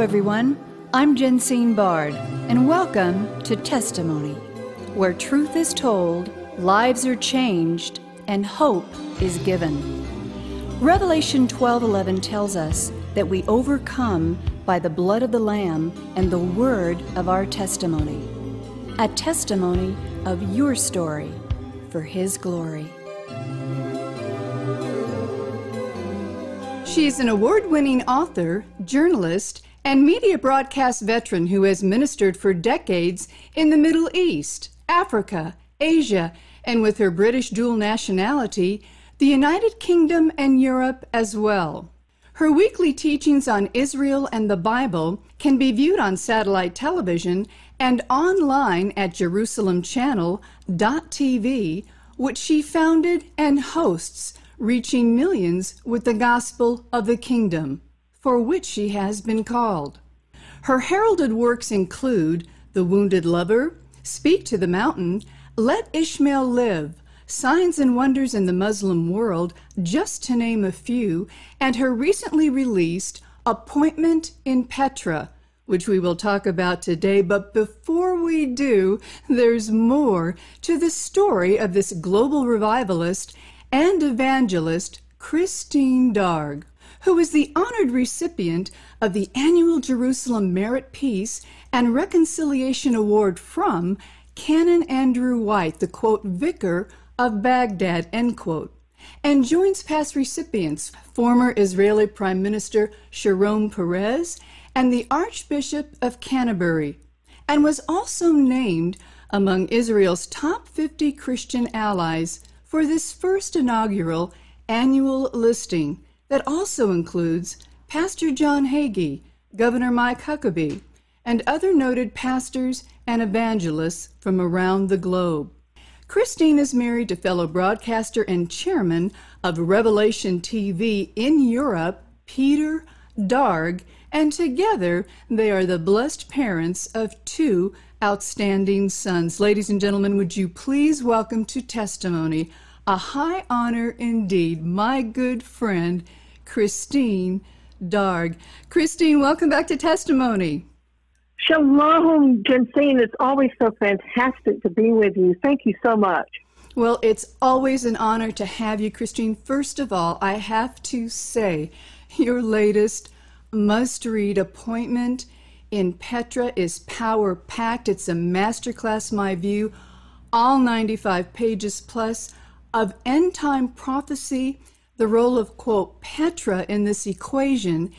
everyone. I'm Jensine Bard, and welcome to Testimony, where truth is told, lives are changed, and hope is given. Revelation 12:11 tells us that we overcome by the blood of the lamb and the word of our testimony. A testimony of your story for his glory. She's an award winning author, journalist, and media broadcast veteran who has ministered for decades in the Middle East, Africa, Asia, and with her British dual nationality, the United Kingdom and Europe as well. Her weekly teachings on Israel and the Bible can be viewed on satellite television and online at JerusalemChannel.tv, which she founded and hosts reaching millions with the gospel of the kingdom, for which she has been called. Her heralded works include The Wounded Lover, Speak to the Mountain, Let Ishmael Live, Signs and Wonders in the Muslim World, just to name a few, and her recently released Appointment in Petra, which we will talk about today. But before we do, there's more to the story of this global revivalist and evangelist Christine Darg, who is the honored recipient of the annual Jerusalem Merit Peace and Reconciliation Award from Canon Andrew White, the quote, vicar of Baghdad, end quote, and joins past recipients, former Israeli Prime Minister Shimon Peres and the Archbishop of Canterbury, and was also named among Israel's top 50 Christian allies for this first inaugural annual listing that also includes Pastor John Hagee, Governor Mike Huckabee, and other noted pastors and evangelists from around the globe. Christine is married to fellow broadcaster and chairman of Revelation TV in Europe, Peter Darg, and together they are the blessed parents of two outstanding sons. Ladies and gentlemen, would you please welcome to testimony a high honor indeed, my good friend, Christine Darg. Christine, welcome back to Testimony. Shalom, Jensine. It's always so fantastic to be with you. Thank you so much. Well, it's always an honor to have you, Christine. First of all, I have to say, your latest must read appointment in Petra is power packed. It's a masterclass, my view, all 95 pages plus of end time prophecy, the role of, quote, Petra in this equation,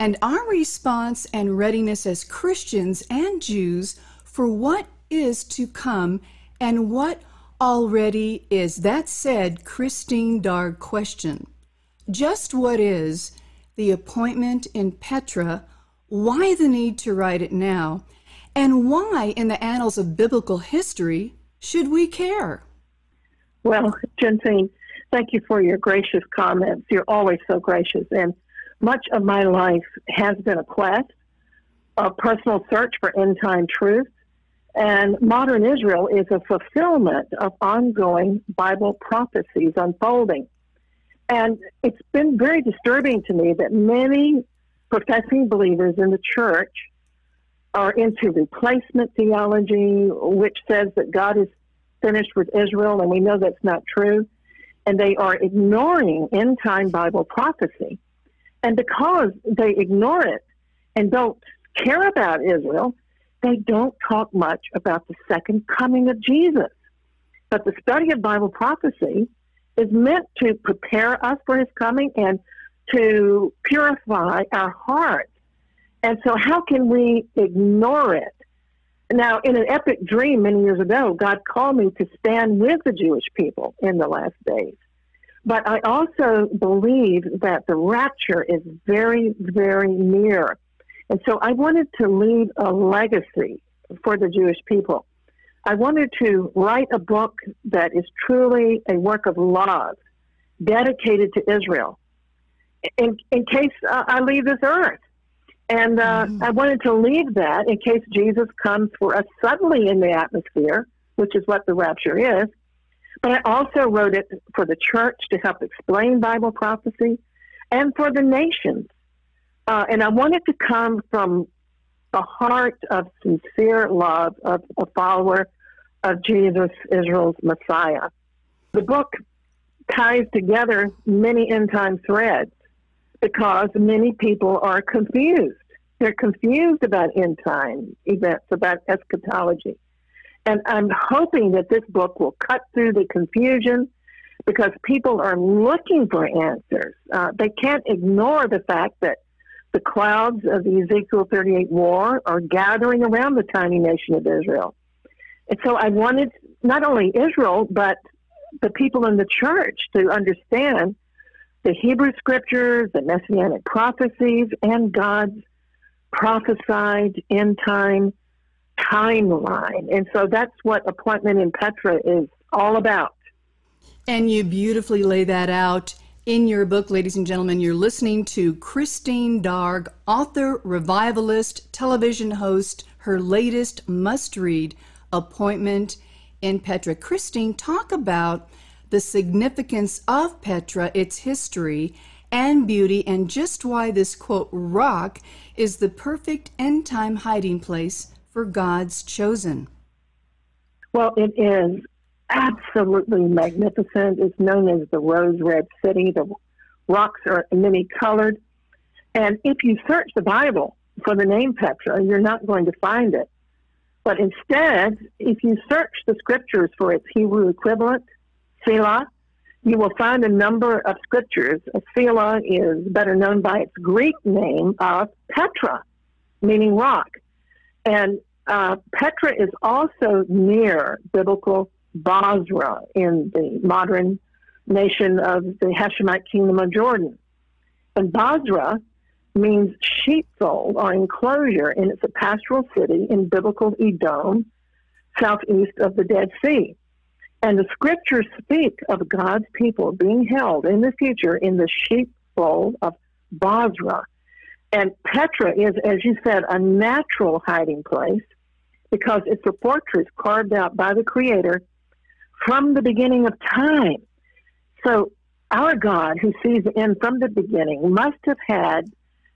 and our response and readiness as Christians and Jews for what is to come and what already is. That said, Christine Darg question. Just what is the appointment in Petra? Why the need to write it now? And why, in the annals of biblical history, should we care? Well, Jensine, thank you for your gracious comments. You're always so gracious. And much of my life has been a quest, a personal search for end time truth. And modern Israel is a fulfillment of ongoing Bible prophecies unfolding. And it's been very disturbing to me that many professing believers in the church are into replacement theology, which says that God is finished with Israel, and we know that's not true. And they are ignoring end time Bible prophecy. And because they ignore it and don't care about Israel, they don't talk much about the second coming of Jesus. But the study of Bible prophecy is meant to prepare us for his coming and to purify our hearts. And so, how can we ignore it? Now, in an epic dream many years ago, God called me to stand with the Jewish people in the last days. But I also believe that the rapture is very, very near. And so I wanted to leave a legacy for the Jewish people. I wanted to write a book that is truly a work of love dedicated to Israel in, in case uh, I leave this earth. And uh, mm-hmm. I wanted to leave that in case Jesus comes for us suddenly in the atmosphere, which is what the rapture is. But I also wrote it for the church to help explain Bible prophecy and for the nations Uh, and I want it to come from the heart of sincere love of a follower of Jesus, Israel's Messiah. The book ties together many end time threads because many people are confused. They're confused about end time events, about eschatology. And I'm hoping that this book will cut through the confusion because people are looking for answers. Uh, they can't ignore the fact that the clouds of the Ezekiel 38 war are gathering around the tiny nation of Israel. And so I wanted not only Israel, but the people in the church to understand the Hebrew scriptures, the messianic prophecies, and God's prophesied end time timeline. And so that's what Appointment in Petra is all about. And you beautifully lay that out in your book, ladies and gentlemen. You're listening to Christine Darg, author, revivalist, television host, her latest must read, Appointment in Petra. Christine, talk about the significance of Petra, its history and beauty, and just why this quote, rock, is the perfect end time hiding place for God's chosen. Well, it is absolutely magnificent. It's known as the Rose Red City. The rocks are many colored. And if you search the Bible for the name Petra, you're not going to find it. But instead, if you search the scriptures for its Hebrew equivalent, Selah, you will find a number of scriptures. Selah is better known by its Greek name of Petra, meaning rock. And uh, Petra is also near biblical Bozrah in the modern nation of the Hashemite kingdom of Jordan. And Bozrah means sheepfold or enclosure, and it's a pastoral city in biblical Edom, southeast of the Dead Sea. And the scriptures speak of God's people being held in the future in the sheepfold of Bozrah. And Petra is, as you said, a natural hiding place because it's a fortress carved out by the Creator from the beginning of time. So our God, who sees the end from the beginning, must have had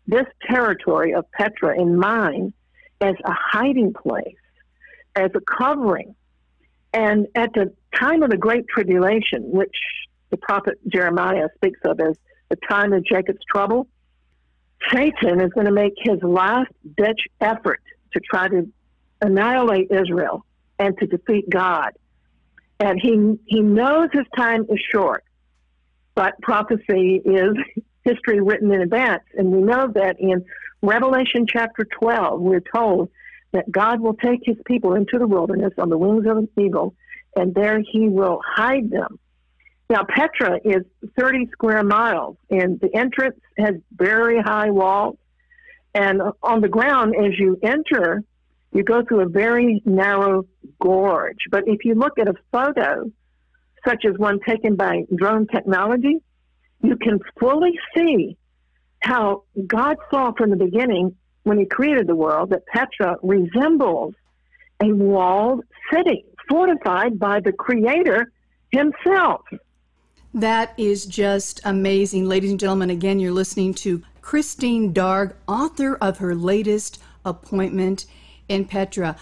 this territory of Petra in mind as a hiding place, as a covering. And at the time of the Great Tribulation, which the prophet Jeremiah speaks of as the time of Jacob's trouble, Satan is going to make his last ditch effort to try to annihilate Israel and to defeat God. And he, he knows his time is short, but prophecy is history written in advance. And we know that in Revelation chapter 12, we're told that God will take his people into the wilderness on the wings of an eagle, and there he will hide them. Now, Petra is 30 square miles, and the entrance has very high walls. And on the ground, as you enter, you go through a very narrow gorge. But if you look at a photo, such as one taken by drone technology, you can fully see how God saw from the beginning when he created the world that Petra resembles a walled city fortified by the creator himself. That is just amazing. Ladies and gentlemen, again, you're listening to Christine Darg, author of her latest appointment in Petra.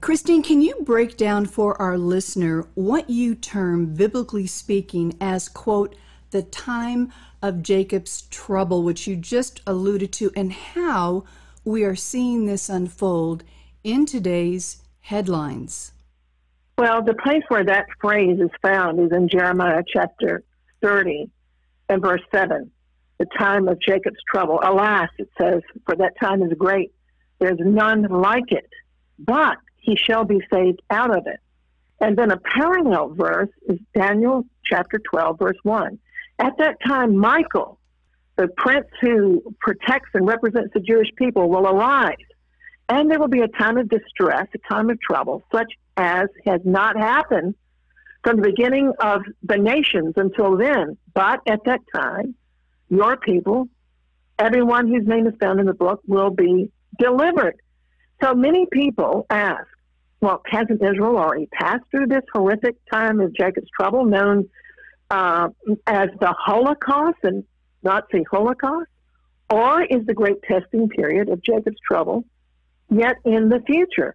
Christine, can you break down for our listener what you term, biblically speaking, as, quote, the time of Jacob's trouble, which you just alluded to, and how we are seeing this unfold in today's headlines? Well, the place where that phrase is found is in Jeremiah chapter 30 and verse 7. The time of Jacob's trouble. Alas, it says, for that time is great. There's none like it, but he shall be saved out of it. And then a parallel verse is Daniel chapter 12, verse 1. At that time, Michael, the prince who protects and represents the Jewish people, will arise. And there will be a time of distress, a time of trouble, such as has not happened from the beginning of the nations until then. But at that time, your people, everyone whose name is found in the book, will be delivered. So many people ask, well, hasn't Israel already passed through this horrific time of Jacob's trouble, known uh, as the Holocaust and Nazi Holocaust? Or is the great testing period of Jacob's trouble yet in the future?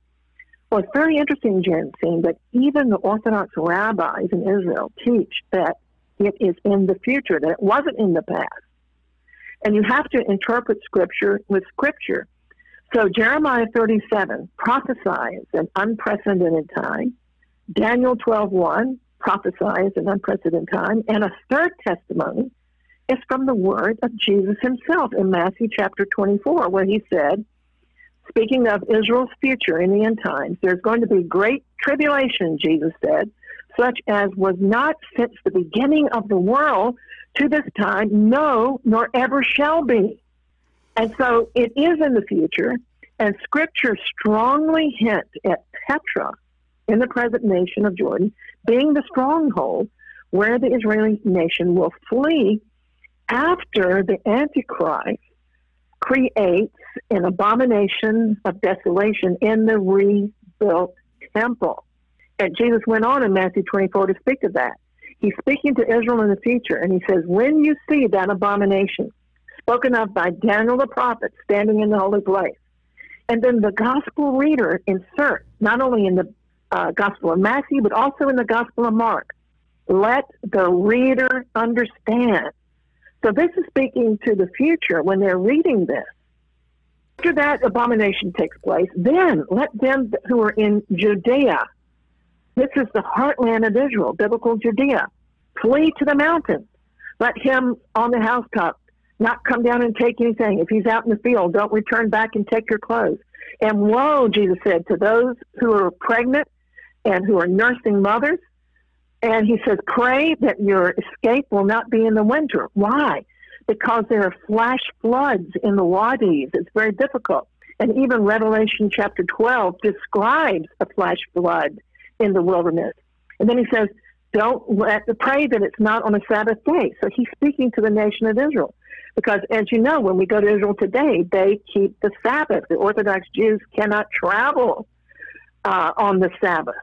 Well, it's very interesting, Jen, seeing that even the Orthodox rabbis in Israel teach that it is in the future, that it wasn't in the past. And you have to interpret Scripture with Scripture. So Jeremiah 37 prophesies an unprecedented time. Daniel 12.1 prophesies an unprecedented time. And a third testimony is from the word of Jesus himself in Matthew chapter 24, where he said, speaking of Israel's future in the end times, there's going to be great tribulation, Jesus said, such as was not since the beginning of the world to this time, no, nor ever shall be. And so it is in the future, and scripture strongly hint at Petra in the present nation of Jordan being the stronghold where the Israeli nation will flee after the Antichrist creates an abomination of desolation in the rebuilt temple. And Jesus went on in Matthew 24 to speak of that. He's speaking to Israel in the future, and he says, When you see that abomination spoken of by Daniel the prophet standing in the holy place, and then the gospel reader inserts, not only in the uh, Gospel of Matthew, but also in the Gospel of Mark, let the reader understand so this is speaking to the future when they're reading this. After that abomination takes place, then let them who are in Judea, this is the heartland of Israel, biblical Judea, flee to the mountains. Let him on the housetop not come down and take anything. If he's out in the field, don't return back and take your clothes. And woe, Jesus said, to those who are pregnant and who are nursing mothers and he says, pray that your escape will not be in the winter. Why? Because there are flash floods in the wadis. It's very difficult. And even Revelation chapter 12 describes a flash flood in the wilderness. And then he says, don't let the pray that it's not on a Sabbath day. So he's speaking to the nation of Israel. Because as you know, when we go to Israel today, they keep the Sabbath. The Orthodox Jews cannot travel uh, on the Sabbath.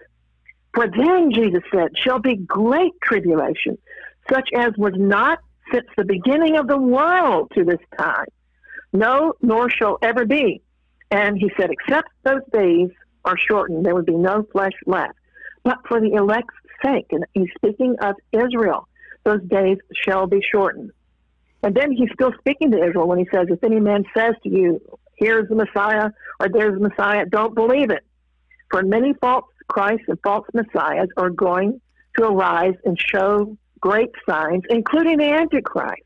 For then, Jesus said, shall be great tribulation, such as was not since the beginning of the world to this time. No, nor shall ever be. And he said, except those days are shortened, there would be no flesh left. But for the elect's sake, and he's speaking of Israel, those days shall be shortened. And then he's still speaking to Israel when he says, If any man says to you, Here's the Messiah, or there's the Messiah, don't believe it. For many false Christ and false messiahs are going to arise and show great signs, including the Antichrist.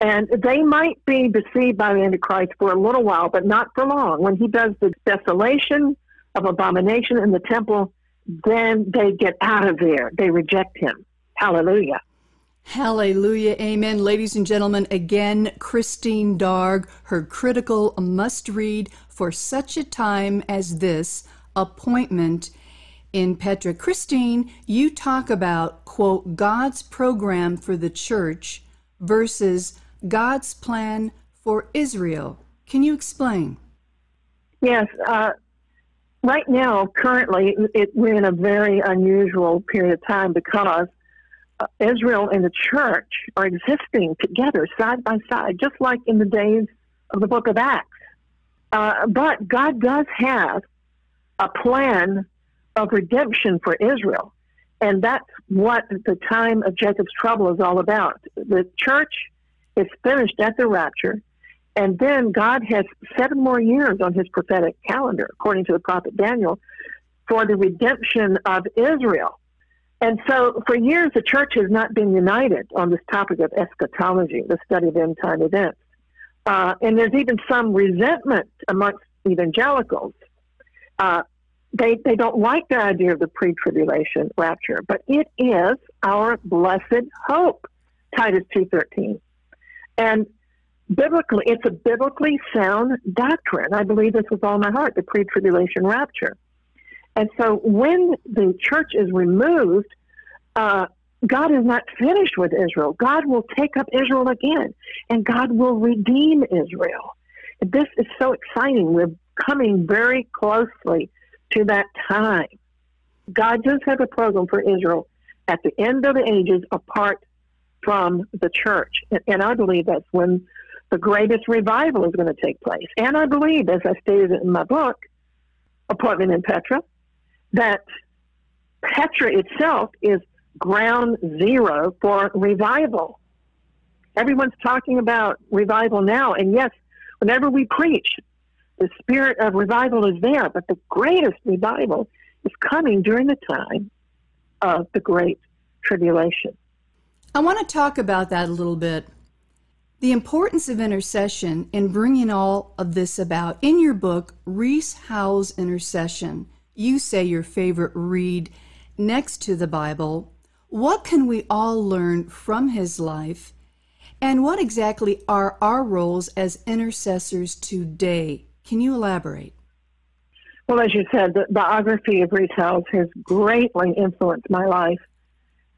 And they might be deceived by the Antichrist for a little while, but not for long. When he does the desolation of abomination in the temple, then they get out of there. They reject him. Hallelujah. Hallelujah. Amen. Ladies and gentlemen, again, Christine Darg, her critical must read for such a time as this appointment in Petra. Christine, you talk about, quote, God's program for the church versus God's plan for Israel. Can you explain? Yes. Uh, right now, currently, it, we're in a very unusual period of time because uh, Israel and the church are existing together side by side, just like in the days of the book of Acts. Uh, but God does have a plan of redemption for Israel. And that's what the time of Jacob's trouble is all about. The church is finished at the rapture, and then God has seven more years on his prophetic calendar, according to the prophet Daniel, for the redemption of Israel. And so, for years, the church has not been united on this topic of eschatology, the study of end time events. Uh, and there's even some resentment amongst evangelicals uh, they, they don't like the idea of the pre-tribulation rapture, but it is our blessed hope, Titus 2.13. And biblically, it's a biblically sound doctrine. I believe this with all my heart, the pre-tribulation rapture. And so when the church is removed, uh, God is not finished with Israel. God will take up Israel again, and God will redeem Israel. This is so exciting. We're coming very closely to that time. God does have a program for Israel at the end of the ages apart from the church. And, and I believe that's when the greatest revival is going to take place. And I believe, as I stated in my book, Appointment in Petra, that Petra itself is ground zero for revival. Everyone's talking about revival now, and yes, whenever we preach, the spirit of revival is there, but the greatest revival is coming during the time of the Great Tribulation. I want to talk about that a little bit. The importance of intercession in bringing all of this about. In your book, Rees Howells Intercession, you say your favorite read next to the Bible. What can we all learn from his life? And what exactly are our roles as intercessors today? Can you elaborate? Well, as you said, the biography of Rees Howells has greatly influenced my life.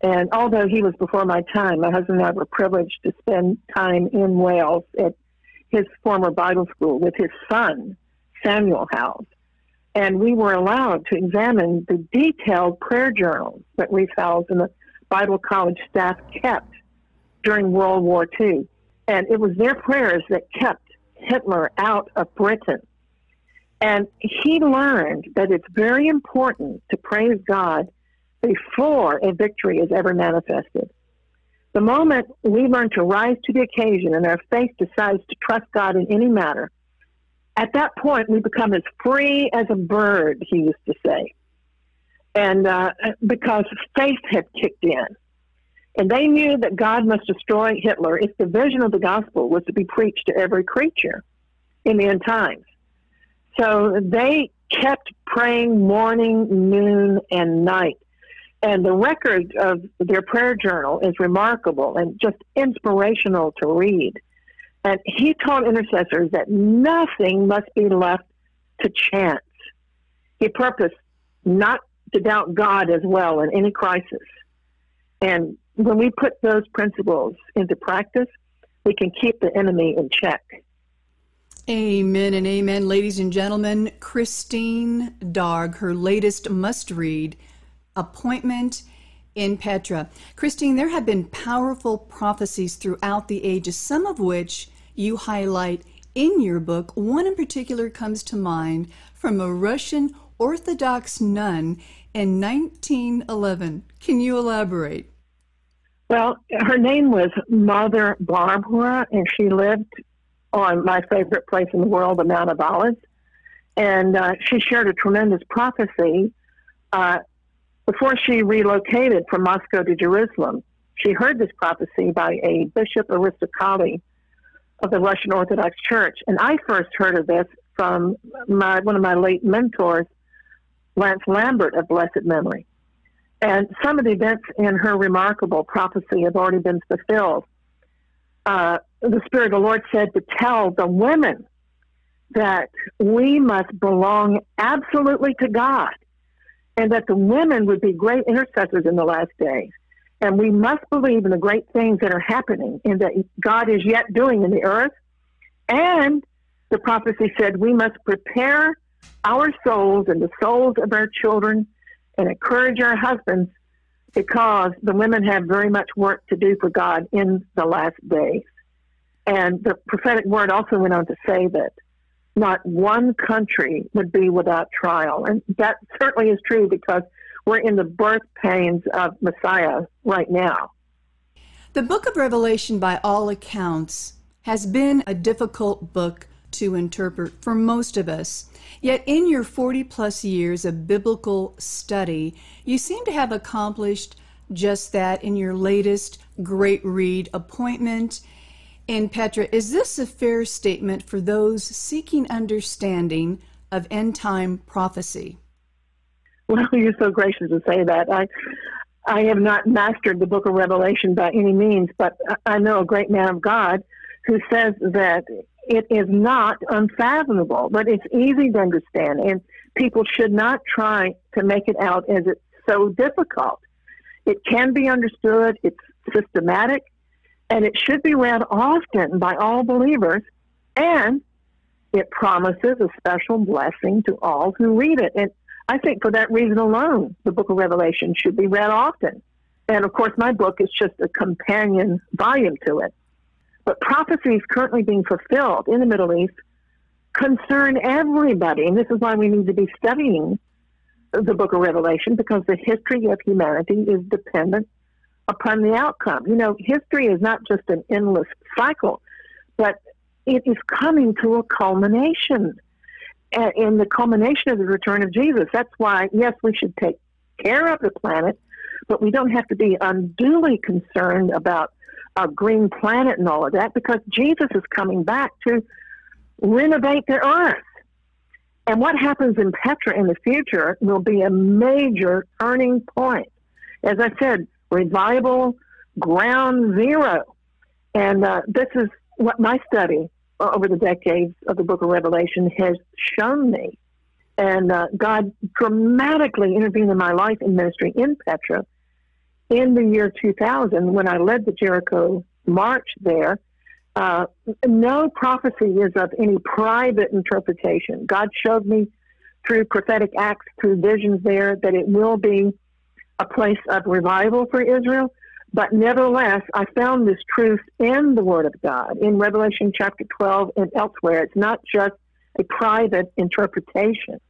And although he was before my time, my husband and I were privileged to spend time in Wales at his former Bible school with his son, Samuel Howells. And we were allowed to examine the detailed prayer journals that Rees Howells and the Bible College staff kept during World War II. And it was their prayers that kept Hitler out of Britain. And he learned that it's very important to praise God before a victory is ever manifested. The moment we learn to rise to the occasion and our faith decides to trust God in any matter, at that point we become as free as a bird, he used to say. And uh, because faith had kicked in. And they knew that God must destroy Hitler if the vision of the gospel was to be preached to every creature in the end times. So they kept praying morning, noon, and night. And the record of their prayer journal is remarkable and just inspirational to read. And he taught intercessors that nothing must be left to chance. He purposed not to doubt God as well in any crisis. And when we put those principles into practice, we can keep the enemy in check. Amen and amen, ladies and gentlemen. Christine Darg, her latest must read, Appointment in Petra. Christine, there have been powerful prophecies throughout the ages, some of which you highlight in your book. One in particular comes to mind from a Russian Orthodox nun in 1911. Can you elaborate? Well, her name was Mother Barbara, and she lived on my favorite place in the world, the Mount of Olives. And uh, she shared a tremendous prophecy uh, before she relocated from Moscow to Jerusalem. She heard this prophecy by a Bishop Aristocali of the Russian Orthodox Church. And I first heard of this from my, one of my late mentors, Lance Lambert of blessed memory. And some of the events in her remarkable prophecy have already been fulfilled. Uh, the Spirit of the Lord said to tell the women that we must belong absolutely to God and that the women would be great intercessors in the last days. And we must believe in the great things that are happening and that God is yet doing in the earth. And the prophecy said we must prepare our souls and the souls of our children and encourage our husbands because the women have very much work to do for God in the last days. And the prophetic word also went on to say that not one country would be without trial. And that certainly is true because we're in the birth pains of Messiah right now. The book of Revelation, by all accounts, has been a difficult book to interpret for most of us. Yet, in your 40 plus years of biblical study, you seem to have accomplished just that in your latest great read, Appointment in Petra. Is this a fair statement for those seeking understanding of end time prophecy? Well, you're so gracious to say that. I, I have not mastered the book of Revelation by any means, but I know a great man of God who says that it is not unfathomable, but it's easy to understand, and people should not try to make it out as it's so difficult. It can be understood, it's systematic, and it should be read often by all believers, and it promises a special blessing to all who read it. And I think for that reason alone, the book of Revelation should be read often. And of course, my book is just a companion volume to it. But prophecies currently being fulfilled in the Middle East concern everybody. And this is why we need to be studying the book of Revelation because the history of humanity is dependent upon the outcome. You know, history is not just an endless cycle, but it is coming to a culmination. And the culmination of the return of Jesus. That's why, yes, we should take care of the planet, but we don't have to be unduly concerned about a green planet and all of that because Jesus is coming back to renovate the earth. And what happens in Petra in the future will be a major turning point. As I said, revival, ground zero. And uh, this is what my study over the decades of the book of Revelation has shown me. And uh, God dramatically intervened in my life and ministry in Petra in the year 2000 when I led the Jericho March there. Uh, no prophecy is of any private interpretation. God showed me through prophetic acts, through visions there, that it will be a place of revival for Israel. But nevertheless, I found this truth in the Word of God, in Revelation chapter 12 and elsewhere. It's not just a private interpretation.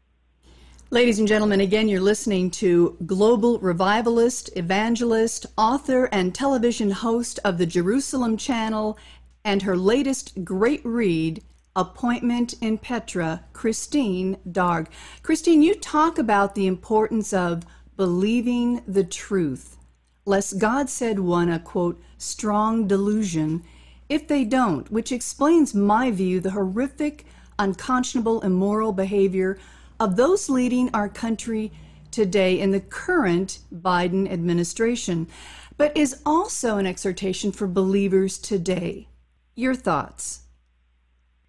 Ladies and gentlemen, again, you're listening to global revivalist, evangelist, author, and television host of the Jerusalem Channel and her latest great read, Appointment in Petra, Christine Darg. Christine, you talk about the importance of believing the truth, lest God said one a quote, strong delusion, if they don't, which explains my view the horrific, unconscionable, immoral behavior of those leading our country today in the current Biden administration, but is also an exhortation for believers today. Your thoughts?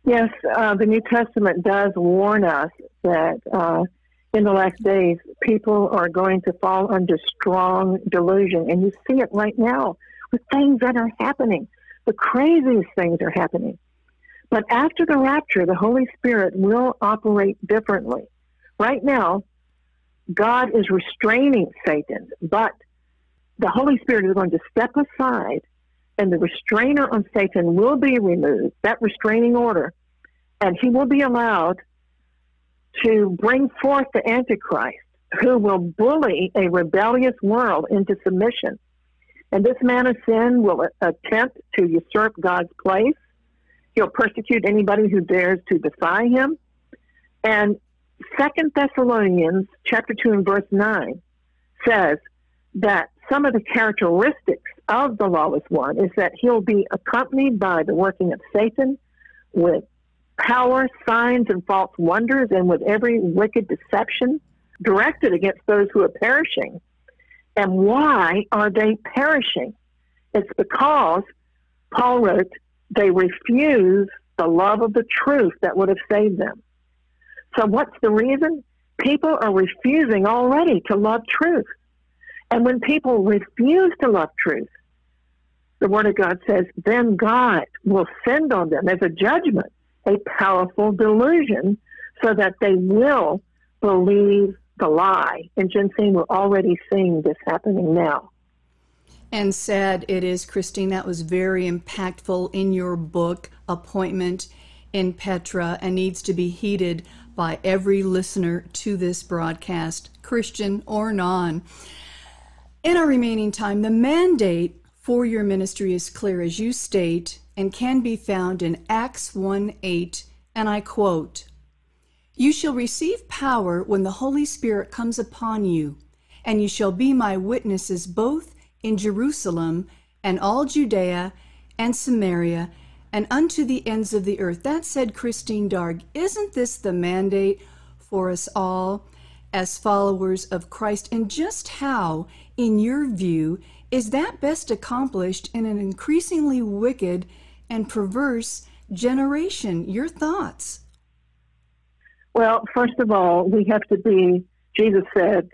Yes, uh, the New Testament does warn us that uh, in the last days, people are going to fall under strong delusion. And you see it right now with things that are happening. The craziest things are happening. But after the rapture, the Holy Spirit will operate differently. Right now, God is restraining Satan, but the Holy Spirit is going to step aside and the restrainer on Satan will be removed, that restraining order, and he will be allowed to bring forth the Antichrist who will bully a rebellious world into submission. And this man of sin will attempt to usurp God's place. He'll persecute anybody who dares to defy him. And Second Thessalonians chapter 2 and verse 9 says that some of the characteristics of the lawless one is that he'll be accompanied by the working of Satan with power, signs, and false wonders, and with every wicked deception directed against those who are perishing. And why are they perishing? It's because, Paul wrote, they refuse the love of the truth that would have saved them. So, what's the reason? People are refusing already to love truth. And when people refuse to love truth, the Word of God says, then God will send on them as a judgment a powerful delusion so that they will believe the lie. And Jensine, we're already seeing this happening now. And sad it is, Christine, that was very impactful in your book, Appointment in Petra, and needs to be heeded by every listener to this broadcast, Christian or non. In our remaining time, the mandate for your ministry is clear as you state and can be found in Acts 1 8, and I quote, You shall receive power when the Holy Spirit comes upon you, and you shall be my witnesses both in Jerusalem and all Judea and Samaria and unto the ends of the earth. That said, Christine Darg, isn't this the mandate for us all as followers of Christ? And just how, in your view, is that best accomplished in an increasingly wicked and perverse generation. Your thoughts? Well, first of all, we have to be, Jesus said,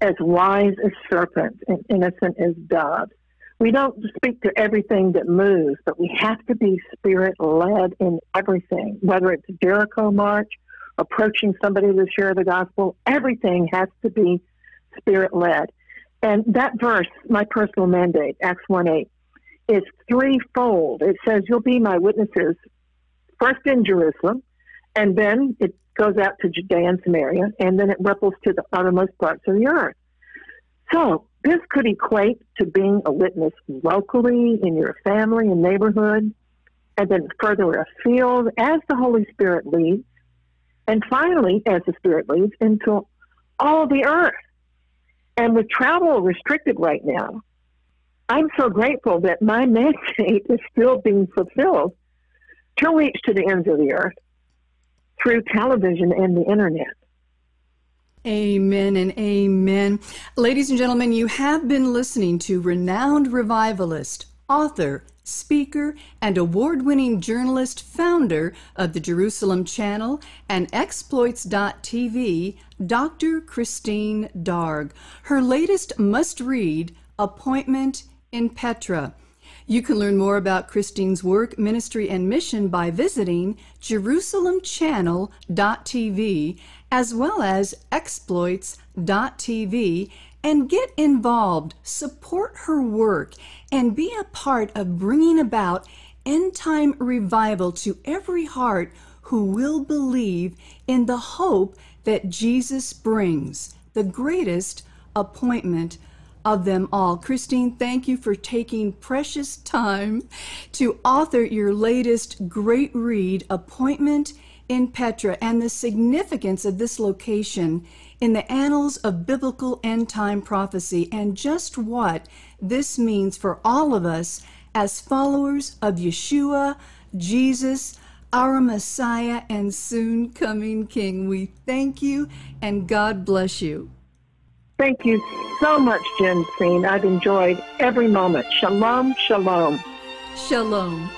as wise as serpents and innocent as doves. We don't speak to everything that moves, but we have to be spirit led in everything, whether it's Jericho March, approaching somebody to share the gospel, everything has to be spirit led. And that verse, my personal mandate, Acts 1 8, is threefold. It says, You'll be my witnesses, first in Jerusalem, and then it goes out to Judea and Samaria, and then it ripples to the uttermost parts of the earth. So, this could equate to being a witness locally in your family and neighborhood, and then further afield as the Holy Spirit leads, and finally, as the Spirit leads, into all the earth. And with travel restricted right now, I'm so grateful that my mandate is still being fulfilled to reach to the ends of the earth through television and the internet. Amen and amen. Ladies and gentlemen, you have been listening to renowned revivalist, author, speaker, and award winning journalist, founder of the Jerusalem Channel and Exploits.tv, Dr. Christine Darg. Her latest must read, Appointment in Petra. You can learn more about Christine's work, ministry, and mission by visiting JerusalemChannel.tv as well as Exploits.tv and get involved, support her work, and be a part of bringing about end time revival to every heart who will believe in the hope that Jesus brings, the greatest appointment of them all. Christine, thank you for taking precious time to author your latest great read, Appointment in Petra, and the significance of this location in the annals of biblical end time prophecy, and just what this means for all of us as followers of Yeshua, Jesus, our Messiah, and soon coming King. We thank you and God bless you. Thank you so much, Jen Jensine. I've enjoyed every moment. Shalom, shalom. Shalom.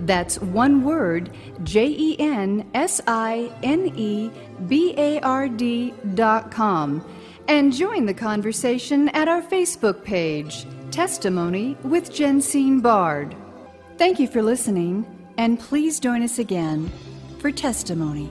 That's one word, J E N S I N E B A R D dot com. And join the conversation at our Facebook page, Testimony with Jensine Bard. Thank you for listening, and please join us again for Testimony.